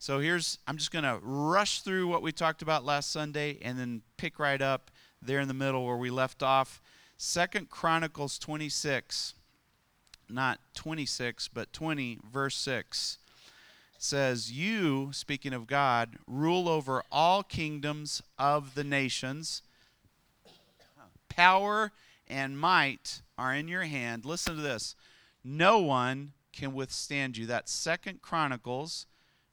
So here's, I'm just going to rush through what we talked about last Sunday and then pick right up there in the middle where we left off. Second Chronicles 26, not 26, but 20, verse 6 says, You, speaking of God, rule over all kingdoms of the nations. Power and might are in your hand. Listen to this. No one can withstand you. That's Second Chronicles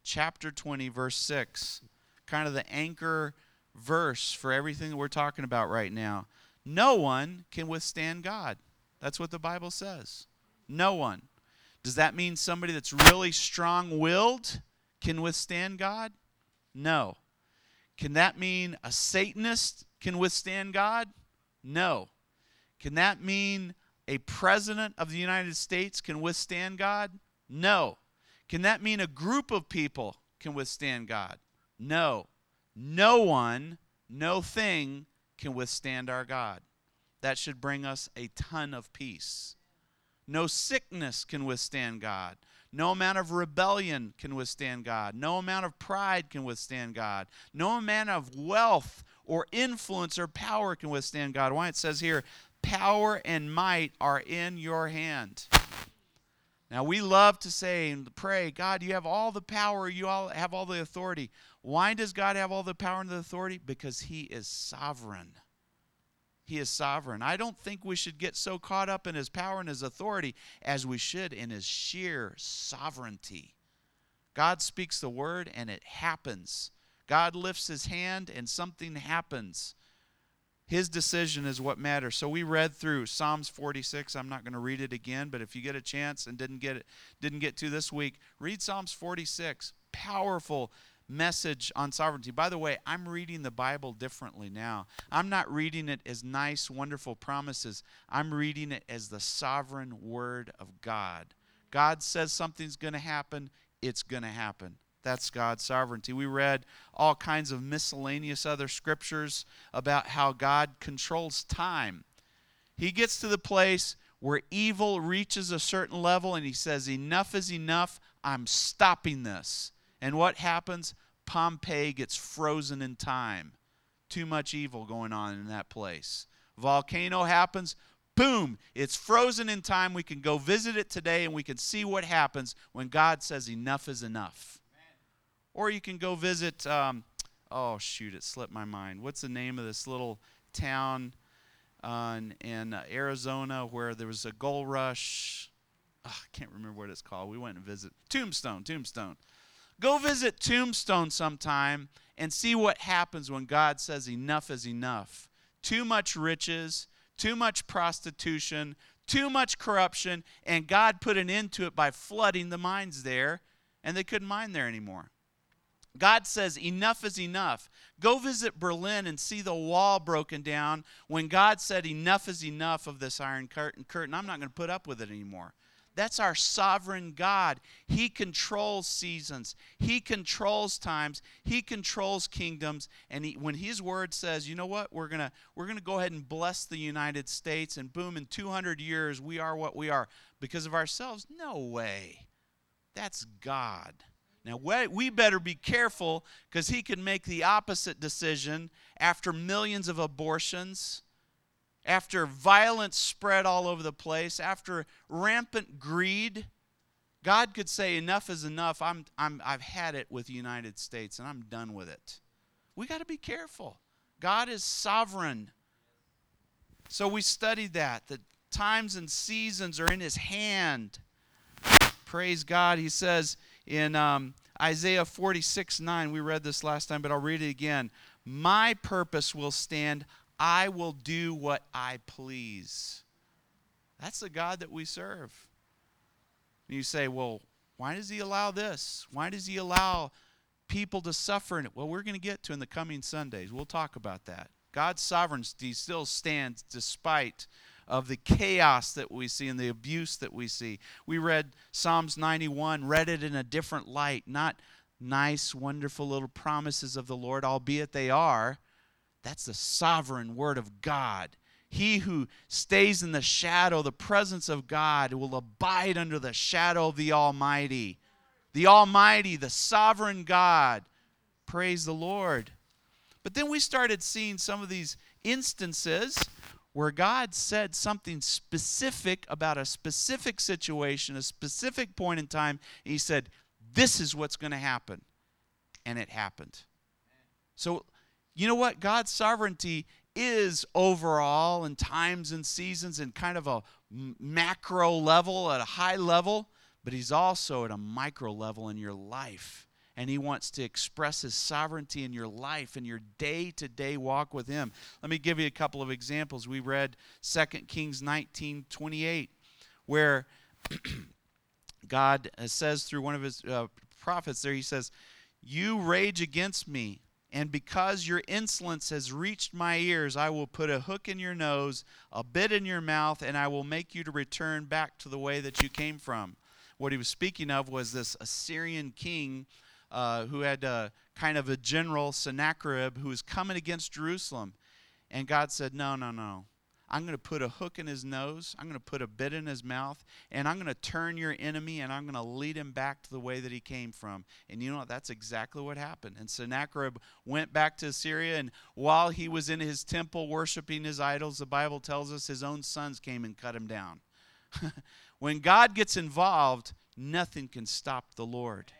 chapter 20, verse 6. Kind of the anchor verse for everything that we're talking about right now. No one can withstand God. That's what the Bible says. No one. Does that mean somebody that's really strong willed can withstand God? No. Can that mean a Satanist can withstand God? No. Can that mean a president of the United States can withstand God? No. Can that mean a group of people can withstand God? No. No one, no thing can withstand our God. That should bring us a ton of peace. No sickness can withstand God. No amount of rebellion can withstand God. No amount of pride can withstand God. No amount of wealth or influence or power can withstand God. Why it says here, power and might are in your hand. Now we love to say and pray, God, you have all the power, you all have all the authority. Why does God have all the power and the authority? Because he is sovereign. He is sovereign. I don't think we should get so caught up in his power and his authority as we should in his sheer sovereignty. God speaks the word and it happens. God lifts his hand and something happens. His decision is what matters. So we read through Psalms 46. I'm not going to read it again, but if you get a chance and didn't get it didn't get to this week, read Psalms 46. Powerful message on sovereignty. By the way, I'm reading the Bible differently now. I'm not reading it as nice, wonderful promises. I'm reading it as the sovereign word of God. God says something's going to happen, it's going to happen. That's God's sovereignty. We read all kinds of miscellaneous other scriptures about how God controls time. He gets to the place where evil reaches a certain level and he says, Enough is enough. I'm stopping this. And what happens? Pompeii gets frozen in time. Too much evil going on in that place. Volcano happens, boom, it's frozen in time. We can go visit it today and we can see what happens when God says enough is enough. Or you can go visit, um, oh, shoot, it slipped my mind. What's the name of this little town uh, in, in uh, Arizona where there was a gold rush? Oh, I can't remember what it's called. We went and visited Tombstone, Tombstone. Go visit Tombstone sometime and see what happens when God says enough is enough. Too much riches, too much prostitution, too much corruption, and God put an end to it by flooding the mines there, and they couldn't mine there anymore. God says, Enough is enough. Go visit Berlin and see the wall broken down when God said, Enough is enough of this iron curtain. curtain. I'm not going to put up with it anymore. That's our sovereign God. He controls seasons, He controls times, He controls kingdoms. And he, when His word says, you know what, we're going to we're going to go ahead and bless the United States, and boom, in 200 years, we are what we are because of ourselves? No way. That's God. Now, we better be careful because He can make the opposite decision after millions of abortions after violence spread all over the place, after rampant greed, God could say, Enough is enough. I'm, I'm, I've had it with the United States and I'm done with it. We got to be careful. God is sovereign. So we studied that, that times and seasons are in His hand. Praise God. He says in um, Isaiah 46 9, we read this last time, but I'll read it again. My purpose will stand I will do what I please. That's the God that we serve. And you say, well, why does he allow this? Why does he allow people to suffer in it? Well, we're going to get to in the coming Sundays. We'll talk about that. God's sovereignty still stands despite of the chaos that we see and the abuse that we see. We read Psalms 91, read it in a different light, not nice, wonderful little promises of the Lord, albeit they are, that's the sovereign word of God. He who stays in the shadow, the presence of God, will abide under the shadow of the Almighty. the Almighty, the sovereign God. Praise the Lord. But then we started seeing some of these instances where God said something specific about a specific situation, a specific point in time, He said, This is what's going to happen. And it happened. So, you know what? God's sovereignty is overall in times and seasons and kind of a macro level, at a high level, but He's also at a micro level in your life and He wants to express His sovereignty in your life and your day to day walk with Him. Let me give you a couple of examples. We read 2 Kings 19 28, where God says through one of His uh, prophets there, He says, You rage against me. And because your insolence has reached my ears, I will put a hook in your nose, a bit in your mouth, and I will make you to return back to the way that you came from. What he was speaking of was this Assyrian king uh, who had uh, kind of a general, Sennacherib, who was coming against Jerusalem. And God said, No, no, no. I'm going to put a hook in his nose. I'm going to put a bit in his mouth. And I'm going to turn your enemy and I'm going to lead him back to the way that he came from. And you know what? That's exactly what happened. And Sennacherib went back to Assyria. And while he was in his temple worshiping his idols, the Bible tells us his own sons came and cut him down. when God gets involved, nothing can stop the Lord.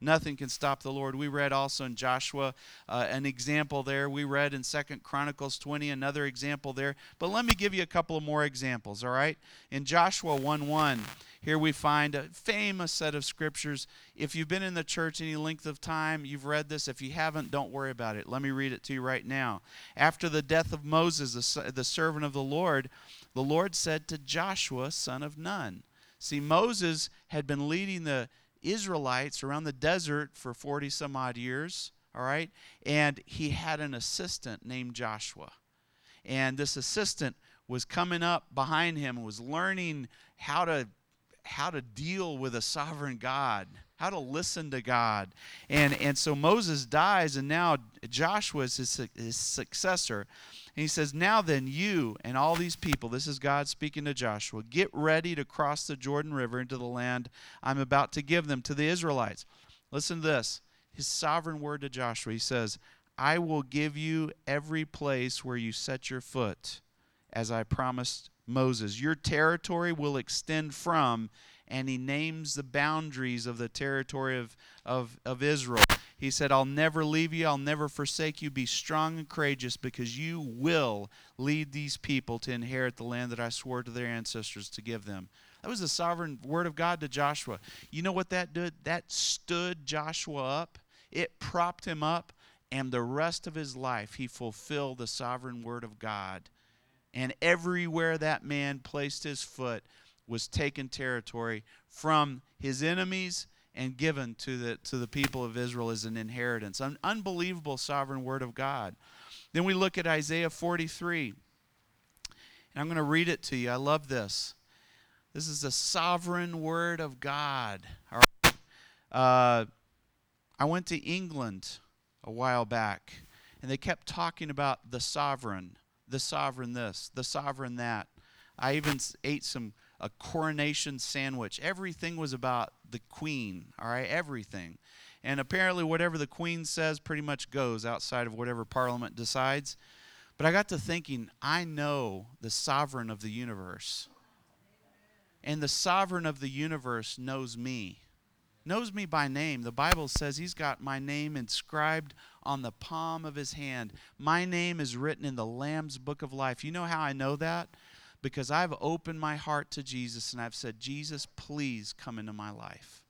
Nothing can stop the Lord. We read also in Joshua uh, an example there. We read in Second Chronicles 20 another example there. But let me give you a couple of more examples, all right? In Joshua 1 1, here we find a famous set of scriptures. If you've been in the church any length of time, you've read this. If you haven't, don't worry about it. Let me read it to you right now. After the death of Moses, the, the servant of the Lord, the Lord said to Joshua, son of Nun. See, Moses had been leading the Israelites around the desert for 40 some odd years, all right? And he had an assistant named Joshua. And this assistant was coming up behind him was learning how to how to deal with a sovereign God, how to listen to God. And and so Moses dies and now Joshua is his, his successor. And he says, Now then, you and all these people, this is God speaking to Joshua, get ready to cross the Jordan River into the land I'm about to give them to the Israelites. Listen to this his sovereign word to Joshua. He says, I will give you every place where you set your foot, as I promised Moses. Your territory will extend from, and he names the boundaries of the territory of, of, of Israel. He said, I'll never leave you, I'll never forsake you. Be strong and courageous because you will lead these people to inherit the land that I swore to their ancestors to give them. That was the sovereign word of God to Joshua. You know what that did? That stood Joshua up, it propped him up, and the rest of his life he fulfilled the sovereign word of God. And everywhere that man placed his foot was taken territory from his enemies and given to the, to the people of Israel as an inheritance. An unbelievable sovereign word of God. Then we look at Isaiah 43. And I'm going to read it to you. I love this. This is the sovereign word of God. All right. Uh, I went to England a while back, and they kept talking about the sovereign, the sovereign this, the sovereign that. I even ate some a coronation sandwich. Everything was about the queen, all right? Everything. And apparently, whatever the queen says pretty much goes outside of whatever parliament decides. But I got to thinking, I know the sovereign of the universe. And the sovereign of the universe knows me, knows me by name. The Bible says he's got my name inscribed on the palm of his hand. My name is written in the Lamb's book of life. You know how I know that? Because I've opened my heart to Jesus and I've said, Jesus, please come into my life.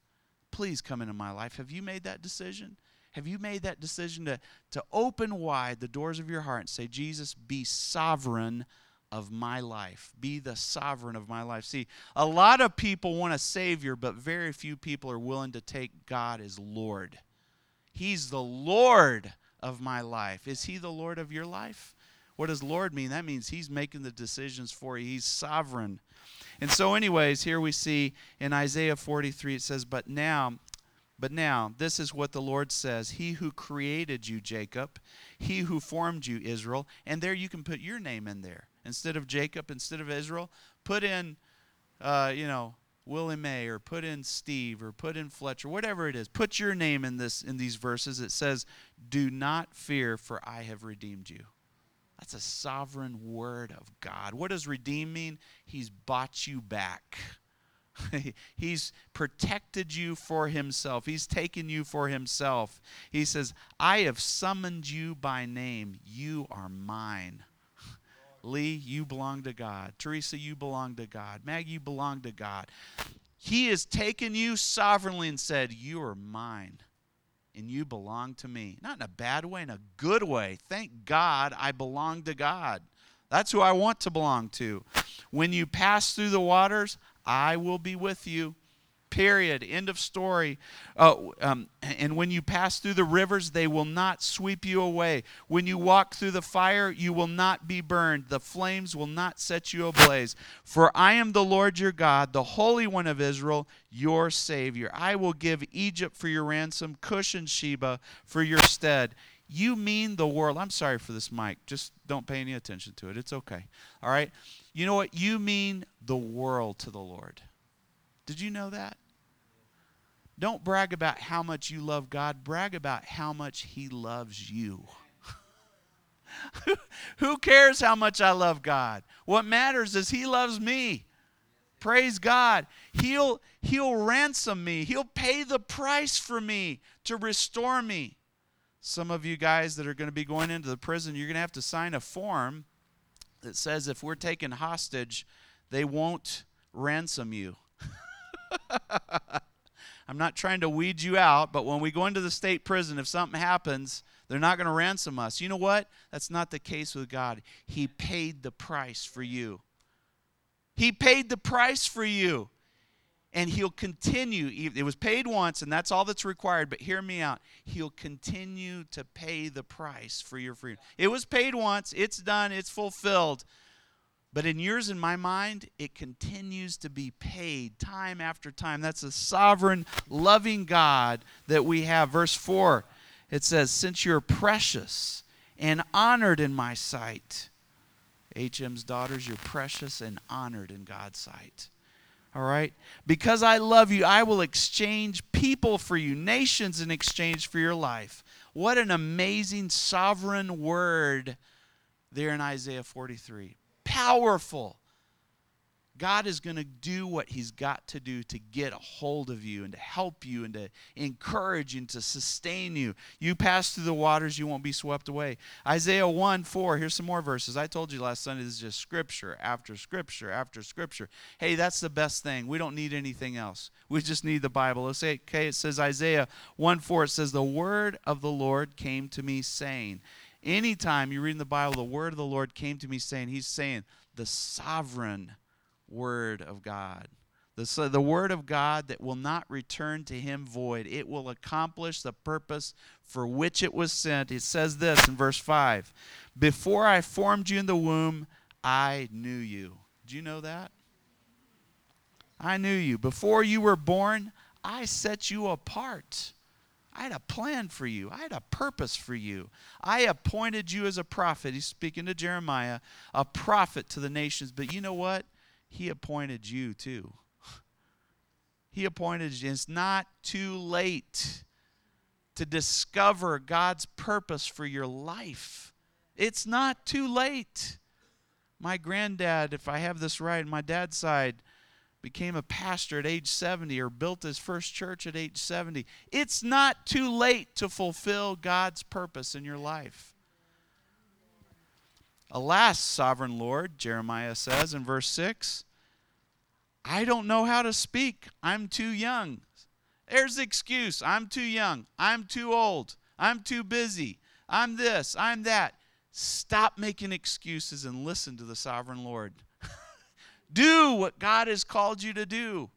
Please come into my life. Have you made that decision? Have you made that decision to, to open wide the doors of your heart and say, Jesus, be sovereign of my life? Be the sovereign of my life. See, a lot of people want a Savior, but very few people are willing to take God as Lord. He's the Lord of my life. Is He the Lord of your life? What does Lord mean? That means He's making the decisions for you, He's sovereign. And so, anyways, here we see in Isaiah 43, it says, But now, but now, this is what the Lord says He who created you, Jacob, He who formed you, Israel. And there you can put your name in there. Instead of Jacob, instead of Israel, put in, uh, you know, Willie May or put in Steve or put in Fletcher, whatever it is. Put your name in this in these verses. It says, "Do not fear, for I have redeemed you." That's a sovereign word of God. What does redeem mean? He's bought you back. He's protected you for himself. He's taken you for himself. He says, I have summoned you by name. You are mine. Lee, you belong to God. Teresa, you belong to God. Maggie, you belong to God. He has taken you sovereignly and said, You are mine and you belong to me. Not in a bad way, in a good way. Thank God I belong to God. That's who I want to belong to. When you pass through the waters, I will be with you. Period. End of story. Uh, um, and when you pass through the rivers, they will not sweep you away. When you walk through the fire, you will not be burned. The flames will not set you ablaze. For I am the Lord your God, the Holy One of Israel, your Savior. I will give Egypt for your ransom, Cush and Sheba for your stead. You mean the world. I'm sorry for this mic. Just don't pay any attention to it. It's okay. All right? You know what? You mean the world to the Lord. Did you know that? Don't brag about how much you love God, brag about how much He loves you. Who cares how much I love God? What matters is He loves me. Praise God. He'll, he'll ransom me, He'll pay the price for me to restore me. Some of you guys that are going to be going into the prison, you're going to have to sign a form that says if we're taken hostage, they won't ransom you. I'm not trying to weed you out, but when we go into the state prison, if something happens, they're not going to ransom us. You know what? That's not the case with God. He paid the price for you. He paid the price for you. And he'll continue. It was paid once, and that's all that's required. But hear me out. He'll continue to pay the price for your freedom. It was paid once, it's done, it's fulfilled. But in yours and my mind, it continues to be paid time after time. That's a sovereign, loving God that we have. Verse 4, it says, Since you're precious and honored in my sight, HM's daughters, you're precious and honored in God's sight. All right? Because I love you, I will exchange people for you, nations in exchange for your life. What an amazing sovereign word there in Isaiah 43 powerful. God is going to do what He's got to do to get a hold of you and to help you and to encourage and to sustain you. You pass through the waters, you won't be swept away. Isaiah 1 4, here's some more verses. I told you last Sunday this is just scripture after scripture after scripture. Hey, that's the best thing. We don't need anything else. We just need the Bible. Let's say, okay, it says Isaiah 1 4, it says, The word of the Lord came to me saying, Anytime you read in the Bible, the word of the Lord came to me saying, He's saying, the sovereign word of God. The, the word of God that will not return to him void. It will accomplish the purpose for which it was sent. It says this in verse 5 Before I formed you in the womb, I knew you. Do you know that? I knew you. Before you were born, I set you apart. I had a plan for you. I had a purpose for you. I appointed you as a prophet. He's speaking to Jeremiah, a prophet to the nations. But you know what? He appointed you too. He appointed you. It's not too late to discover God's purpose for your life. It's not too late. My granddad, if I have this right, my dad's side, became a pastor at age 70 or built his first church at age 70. It's not too late to fulfill God's purpose in your life. Alas, sovereign Lord, Jeremiah says in verse 6, I don't know how to speak. I'm too young. There's the excuse. I'm too young. I'm too old. I'm too busy. I'm this. I'm that. Stop making excuses and listen to the sovereign Lord. Do what God has called you to do.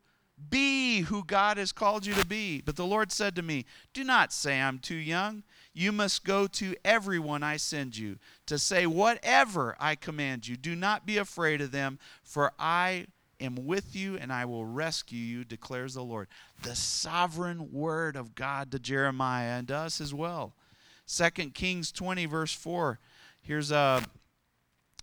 Be who God has called you to be. But the Lord said to me, Do not say I'm too young. You must go to everyone I send you to say whatever I command you. Do not be afraid of them, for I am with you and I will rescue you, declares the Lord. The sovereign word of God to Jeremiah and to us as well. 2 Kings 20, verse 4. Here's a, uh,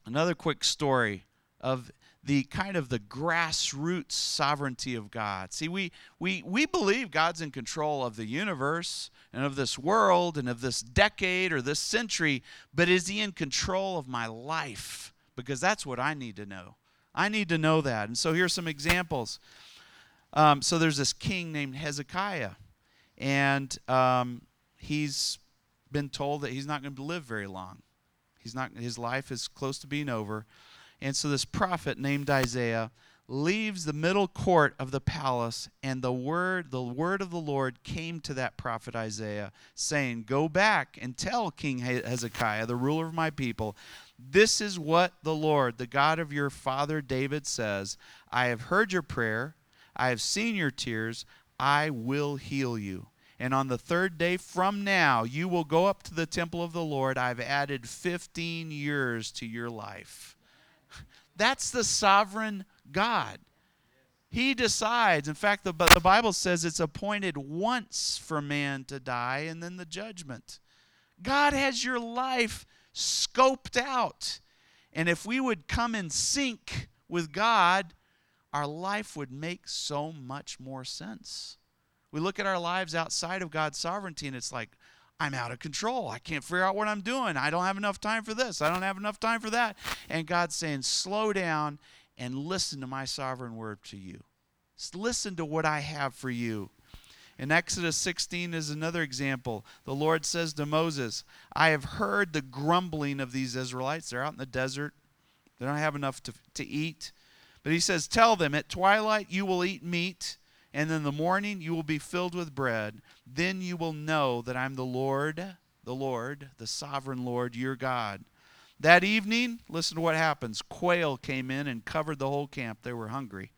another quick story of the kind of the grassroots sovereignty of God. See, we, we, we believe God's in control of the universe and of this world and of this decade or this century, but is He in control of my life? Because that's what I need to know. I need to know that. And so here's some examples. Um, so there's this king named Hezekiah, and um, he's been told that he's not going to live very long. He's not. His life is close to being over. And so this prophet named Isaiah leaves the middle court of the palace and the word the word of the Lord came to that prophet Isaiah saying go back and tell King Hezekiah the ruler of my people this is what the Lord the God of your father David says. I have heard your prayer. I have seen your tears. I will heal you. And on the third day from now you will go up to the temple of the Lord. I've added 15 years to your life that's the sovereign God. He decides. In fact, the, the Bible says it's appointed once for man to die and then the judgment. God has your life scoped out. And if we would come in sync with God, our life would make so much more sense. We look at our lives outside of God's sovereignty and it's like, I'm out of control. I can't figure out what I'm doing. I don't have enough time for this. I don't have enough time for that. And God's saying, slow down and listen to my sovereign word to you. Listen to what I have for you. In Exodus 16 is another example. The Lord says to Moses, I have heard the grumbling of these Israelites. They're out in the desert, they don't have enough to, to eat. But he says, Tell them, at twilight you will eat meat and in the morning you will be filled with bread. Then you will know that I'm the Lord, the Lord, the sovereign Lord, your God. That evening, listen to what happens. Quail came in and covered the whole camp. They were hungry.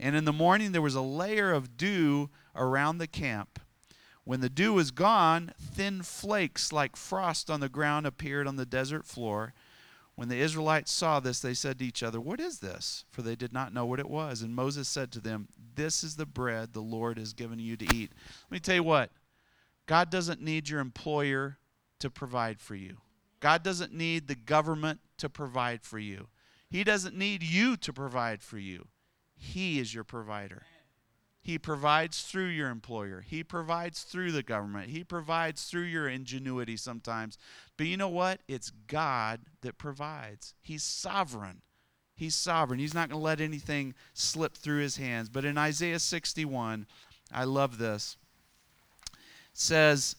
And in the morning, there was a layer of dew around the camp. When the dew was gone, thin flakes like frost on the ground appeared on the desert floor. When the Israelites saw this, they said to each other, What is this? For they did not know what it was. And Moses said to them, This is the bread the Lord has given you to eat. Let me tell you what God doesn't need your employer to provide for you, God doesn't need the government to provide for you, He doesn't need you to provide for you. He is your provider. He provides through your employer. He provides through the government. He provides through your ingenuity sometimes. But you know what? It's God that provides. He's sovereign. He's sovereign. He's not going to let anything slip through his hands. But in Isaiah 61, I love this. It says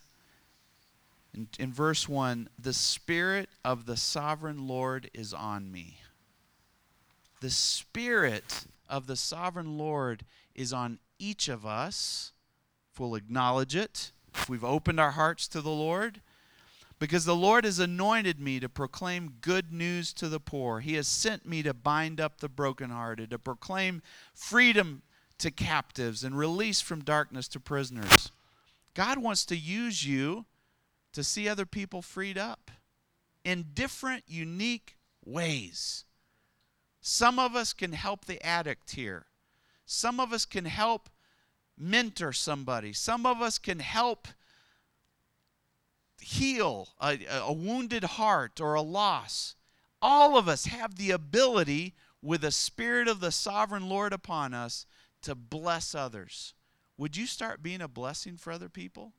in, in verse 1 The Spirit of the sovereign Lord is on me. The Spirit of the sovereign Lord is on each of us, if we'll acknowledge it, if we've opened our hearts to the Lord, because the Lord has anointed me to proclaim good news to the poor. He has sent me to bind up the brokenhearted, to proclaim freedom to captives and release from darkness to prisoners. God wants to use you to see other people freed up in different, unique ways. Some of us can help the addict here. Some of us can help mentor somebody. Some of us can help heal a, a, wounded heart or a loss. All of us have the ability, with the Spirit of the sovereign Lord upon us, to bless others. Would you start being a blessing for other people?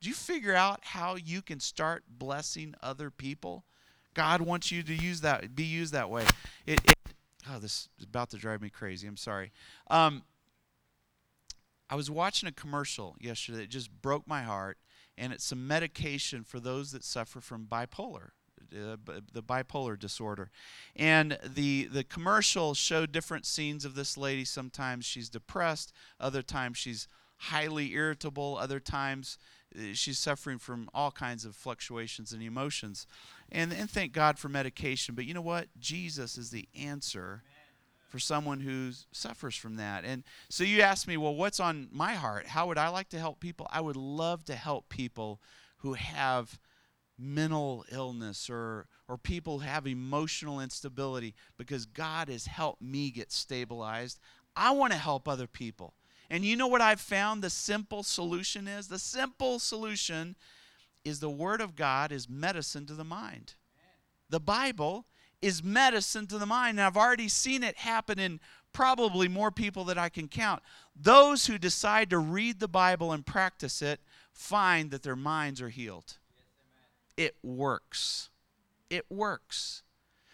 Do you figure out how you can start blessing other people? God wants you to use that, be used that way. It, it oh, this is about to drive me crazy. I'm sorry. Um, I was watching a commercial yesterday that just broke my heart, and it's some medication for those that suffer from bipolar. Uh, the bipolar disorder, and the the commercial showed different scenes of this lady. Sometimes she's depressed, other times she's highly irritable, other times uh, she's suffering from all kinds of fluctuations and emotions. And, and thank God for medication. But you know what? Jesus is the answer for someone who suffers from that. And so you ask me, well, what's on my heart? How would I like to help people? I would love to help people who have mental illness or or people who have emotional instability because God has helped me get stabilized. I want to help other people. And you know what I've found the simple solution is? The simple solution is the word of God is medicine to the mind. The Bible is medicine to the mind. And I've already seen it happen in probably more people that I can count. Those who decide to read the Bible and practice it find that their minds are healed. It works. It works.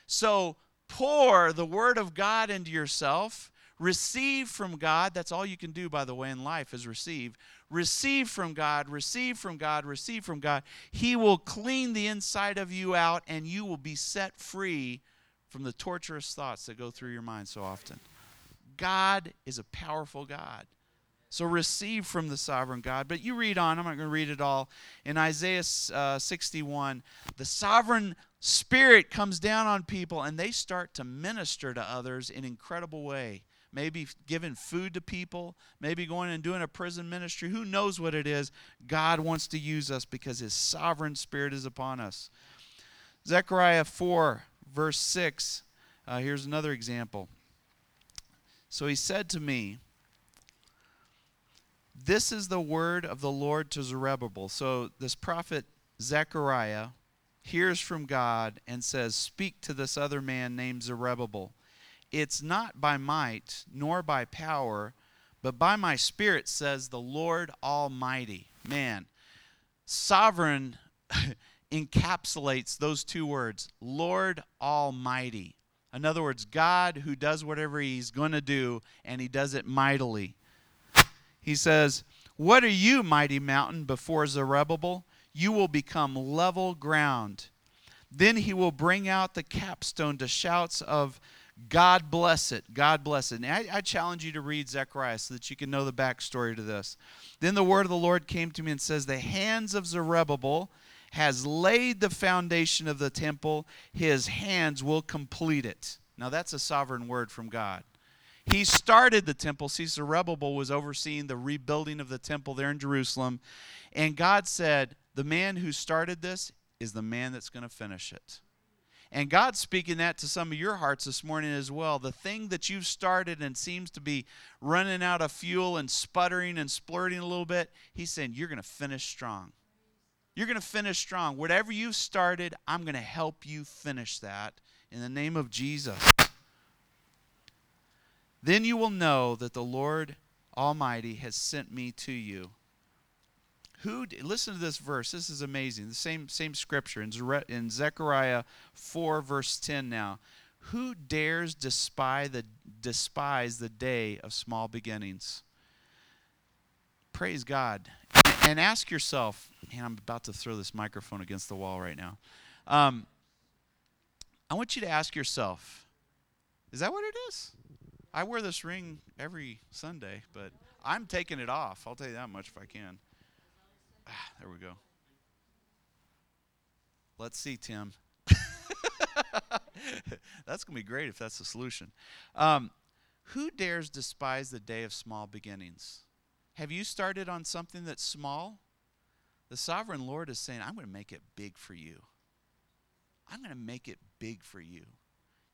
So pour the Word of God into yourself. Receive from God. That's all you can do, by the way, in life is receive. Receive from God, receive from God, receive from God. He will clean the inside of you out, and you will be set free from the torturous thoughts that go through your mind so often. God is a powerful God. So receive from the sovereign God. But you read on, I'm not going to read it all. In Isaiah uh, 61, the sovereign spirit comes down on people and they start to minister to others in incredible way. Maybe giving food to people, maybe going and doing a prison ministry. Who knows what it is? God wants to use us because his sovereign spirit is upon us. Zechariah 4, verse 6. Uh, here's another example. So he said to me, This is the word of the Lord to Zerubbabel. So this prophet Zechariah hears from God and says, Speak to this other man named Zerubbabel. It's not by might nor by power, but by my spirit, says the Lord Almighty. Man, sovereign encapsulates those two words, Lord Almighty. In other words, God who does whatever he's going to do, and he does it mightily. He says, What are you, mighty mountain, before Zerubbabel? You will become level ground. Then he will bring out the capstone to shouts of God bless it, God bless it. And I, I, challenge you to read Zechariah so that you can know the backstory to this. Then the word of the Lord came to me and says, The hands of Zerubbabel has laid the foundation of the temple, his hands will complete it. Now, that's a sovereign word from God. He started the temple. See, Zerubbabel was overseeing the rebuilding of the temple there in Jerusalem. And God said, The man who started this is the man that's going to finish it. And God's speaking that to some of your hearts this morning as well. The thing that you've started and seems to be running out of fuel and sputtering and splurting a little bit, He's saying, You're going to finish strong. You're going to finish strong. Whatever you've started, I'm going to help you finish that in the name of Jesus. Then you will know that the Lord Almighty has sent me to you. Who listen to this verse. This is amazing. The same same scripture in, in Zechariah 4 verse 10 now. Who dares despise the despise the day of small beginnings? Praise God. And ask yourself, man, I'm about to throw this microphone against the wall right now. Um, I want you to ask yourself, is that what it is? I wear this ring every Sunday, but I'm taking it off. I'll tell you that much if I can. Ah, there we go. Let's see, Tim. that's going to be great if that's the solution. Um, who dares despise the day of small beginnings? Have you started on something that's small? The sovereign Lord is saying, I'm going to make it big for you. I'm going to make it big for you.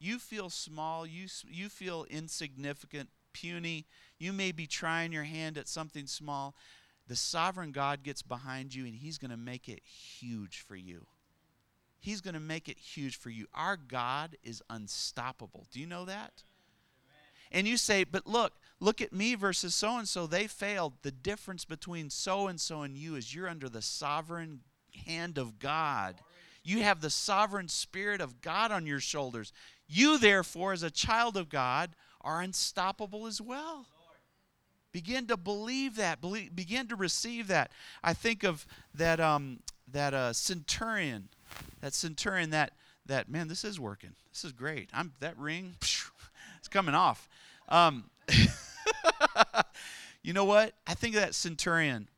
You feel small, you, you feel insignificant, puny. You may be trying your hand at something small. The sovereign God gets behind you and he's going to make it huge for you. He's going to make it huge for you. Our God is unstoppable. Do you know that? And you say, but look, look at me versus so and so. They failed. The difference between so and so and you is you're under the sovereign hand of God. You have the sovereign spirit of God on your shoulders. You, therefore, as a child of God, are unstoppable as well. Begin to believe that. Believe, begin to receive that. I think of that um, that uh, centurion, that centurion. That that man, this is working. This is great. I'm that ring. It's coming off. Um, you know what? I think of that centurion.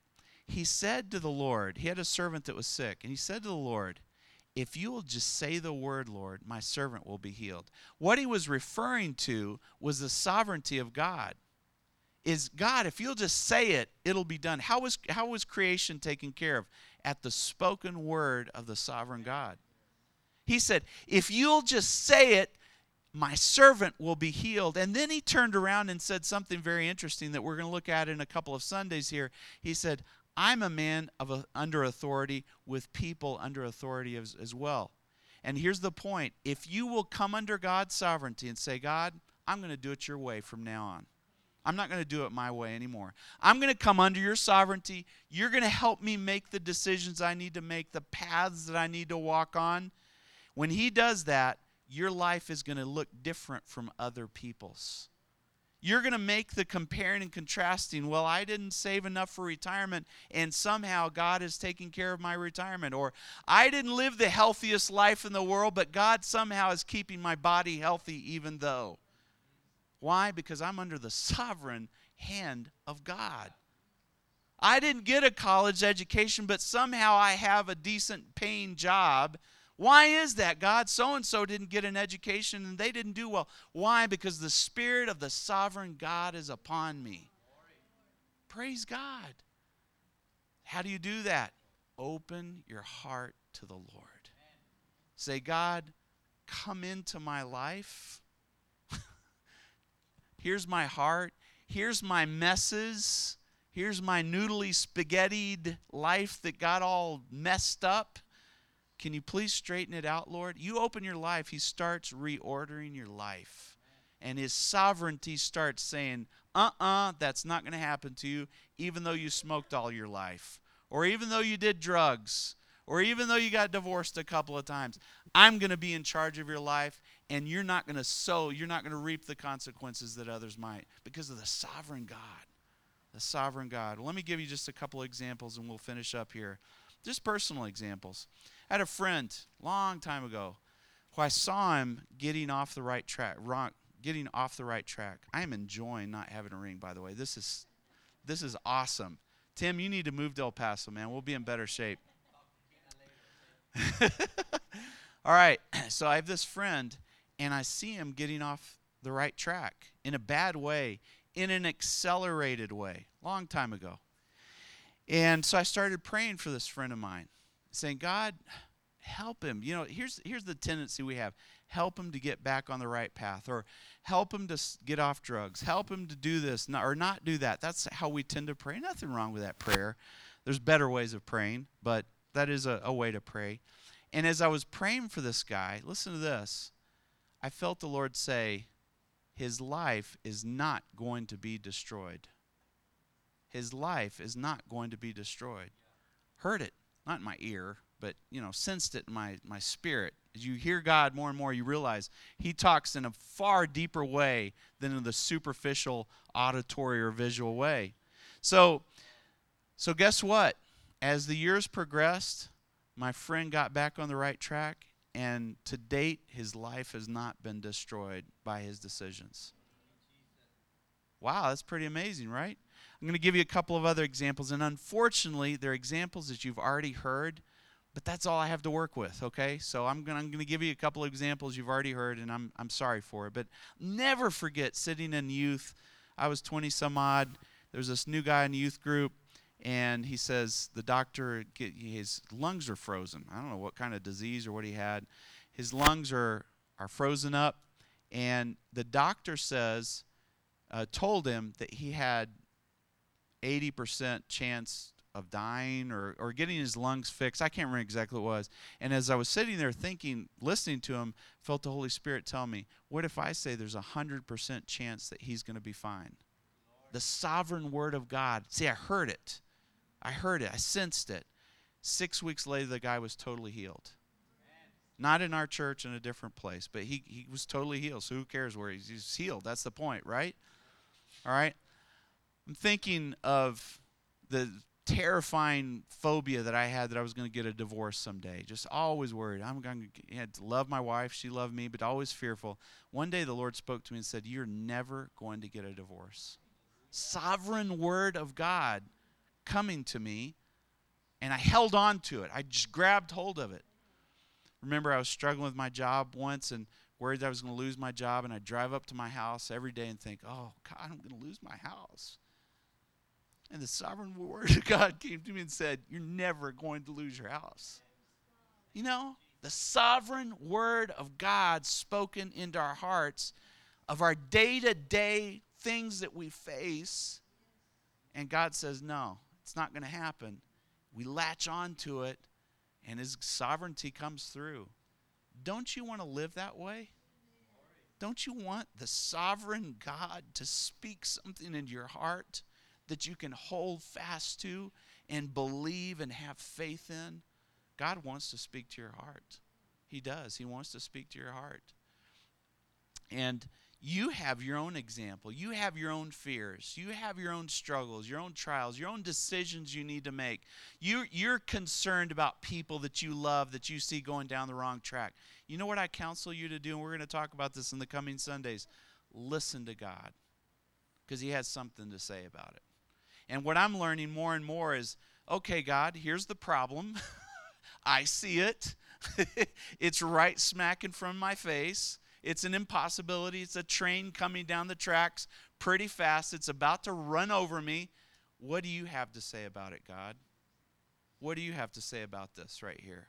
He said to the Lord, he had a servant that was sick, and he said to the Lord, If you will just say the word, Lord, my servant will be healed. What he was referring to was the sovereignty of God. Is God, if you'll just say it, it'll be done. How was, how was creation taken care of? At the spoken word of the sovereign God. He said, If you'll just say it, my servant will be healed. And then he turned around and said something very interesting that we're going to look at in a couple of Sundays here. He said, I'm a man of a, under authority with people under authority as, as well. And here's the point if you will come under God's sovereignty and say, God, I'm going to do it your way from now on. I'm not going to do it my way anymore. I'm going to come under your sovereignty. You're going to help me make the decisions I need to make, the paths that I need to walk on. When He does that, your life is going to look different from other people's. You're going to make the comparing and contrasting. Well, I didn't save enough for retirement, and somehow God is taking care of my retirement. Or I didn't live the healthiest life in the world, but God somehow is keeping my body healthy even though. Why? Because I'm under the sovereign hand of God. I didn't get a college education, but somehow I have a decent paying job why is that, God? So and so didn't get an education and they didn't do well. Why? Because the Spirit of the sovereign God is upon me. Praise God. How do you do that? Open your heart to the Lord. Say, God, come into my life. Here's my heart. Here's my messes. Here's my noodly spaghettied life that got all messed up. Can you please straighten it out, Lord? You open your life, He starts reordering your life. And His sovereignty starts saying, uh uh-uh, uh, that's not going to happen to you, even though you smoked all your life, or even though you did drugs, or even though you got divorced a couple of times. I'm going to be in charge of your life, and you're not going to sow, you're not going to reap the consequences that others might because of the sovereign God. The sovereign God. Let me give you just a couple examples and we'll finish up here. Just personal examples. I had a friend long time ago who I saw him getting off the right track, wrong, getting off the right track. I am enjoying not having a ring, by the way. This is this is awesome. Tim, you need to move to El Paso, man. We'll be in better shape. All right. So I have this friend, and I see him getting off the right track in a bad way, in an accelerated way, long time ago. And so I started praying for this friend of mine saying, God, help him. You know, here's here's the tendency we have. Help him to get back on the right path or help him to get off drugs. Help him to do this or not do that. That's how we tend to pray. Nothing wrong with that prayer. There's better ways of praying, but that is a, a way to pray. And as I was praying for this guy, listen to this. I felt the Lord say, his life is not going to be destroyed. His life is not going to be destroyed. Heard it not in my ear, but you know, sensed it in my, my spirit. As you hear God more and more, you realize He talks in a far deeper way than in the superficial auditory or visual way. So, so guess what? As the years progressed, my friend got back on the right track, and to date, his life has not been destroyed by his decisions. Wow, that's pretty amazing, right? I'm going to give you a couple of other examples, and unfortunately, they're examples that you've already heard, but that's all I have to work with, okay? So I'm going, to, I'm going to give you a couple of examples you've already heard, and I'm, I'm sorry for it. But never forget sitting in youth. I was 20 some odd. There was this new guy in the youth group, and he says the doctor, his lungs are frozen. I don't know what kind of disease or what he had. His lungs are, are frozen up, and the doctor says, uh, told him that he had 80% chance of dying or, or getting his lungs fixed. I can't remember exactly what it was. And as I was sitting there thinking, listening to him, felt the Holy Spirit tell me, what if I say there's a 100% chance that he's going to be fine? The sovereign word of God. See, I heard it. I heard it. I sensed it. Six weeks later, the guy was totally healed. Not in our church, in a different place, but he, he was totally healed. So who cares where he's, he's healed? That's the point, right? All right? I'm thinking of the terrifying phobia that I had that I was going to get a divorce someday. Just always worried. I'm going to love my wife. She loved me, but always fearful. One day the Lord spoke to me and said, You're never going to get a divorce. Sovereign word of God coming to me, and I held on to it. I just grabbed hold of it. Remember, I was struggling with my job once and worried I was going to lose my job, and I'd drive up to my house every day and think, Oh, God, I'm going to lose my house. And the sovereign word of God came to me and said, You're never going to lose your house. You know, the sovereign word of God spoken into our hearts of our day to day things that we face. And God says, No, it's not going to happen. We latch on to it, and His sovereignty comes through. Don't you want to live that way? Don't you want the sovereign God to speak something into your heart that you can hold fast to and believe and have faith in? God wants to speak to your heart. He does. He wants to speak to your heart. And you have your own example. You have your own fears. You have your own struggles, your own trials, your own decisions you need to make. You, you're concerned about people that you love that you see going down the wrong track. You know what I counsel you to do? And we're going to talk about this in the coming Sundays. Listen to God because He has something to say about it. And what I'm learning more and more is okay, God, here's the problem. I see it, it's right smack in front of my face. It's an impossibility. It's a train coming down the tracks pretty fast. It's about to run over me. What do you have to say about it, God? What do you have to say about this right here?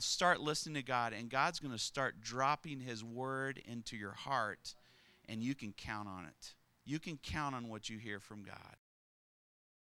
Start listening to God, and God's going to start dropping His word into your heart, and you can count on it. You can count on what you hear from God.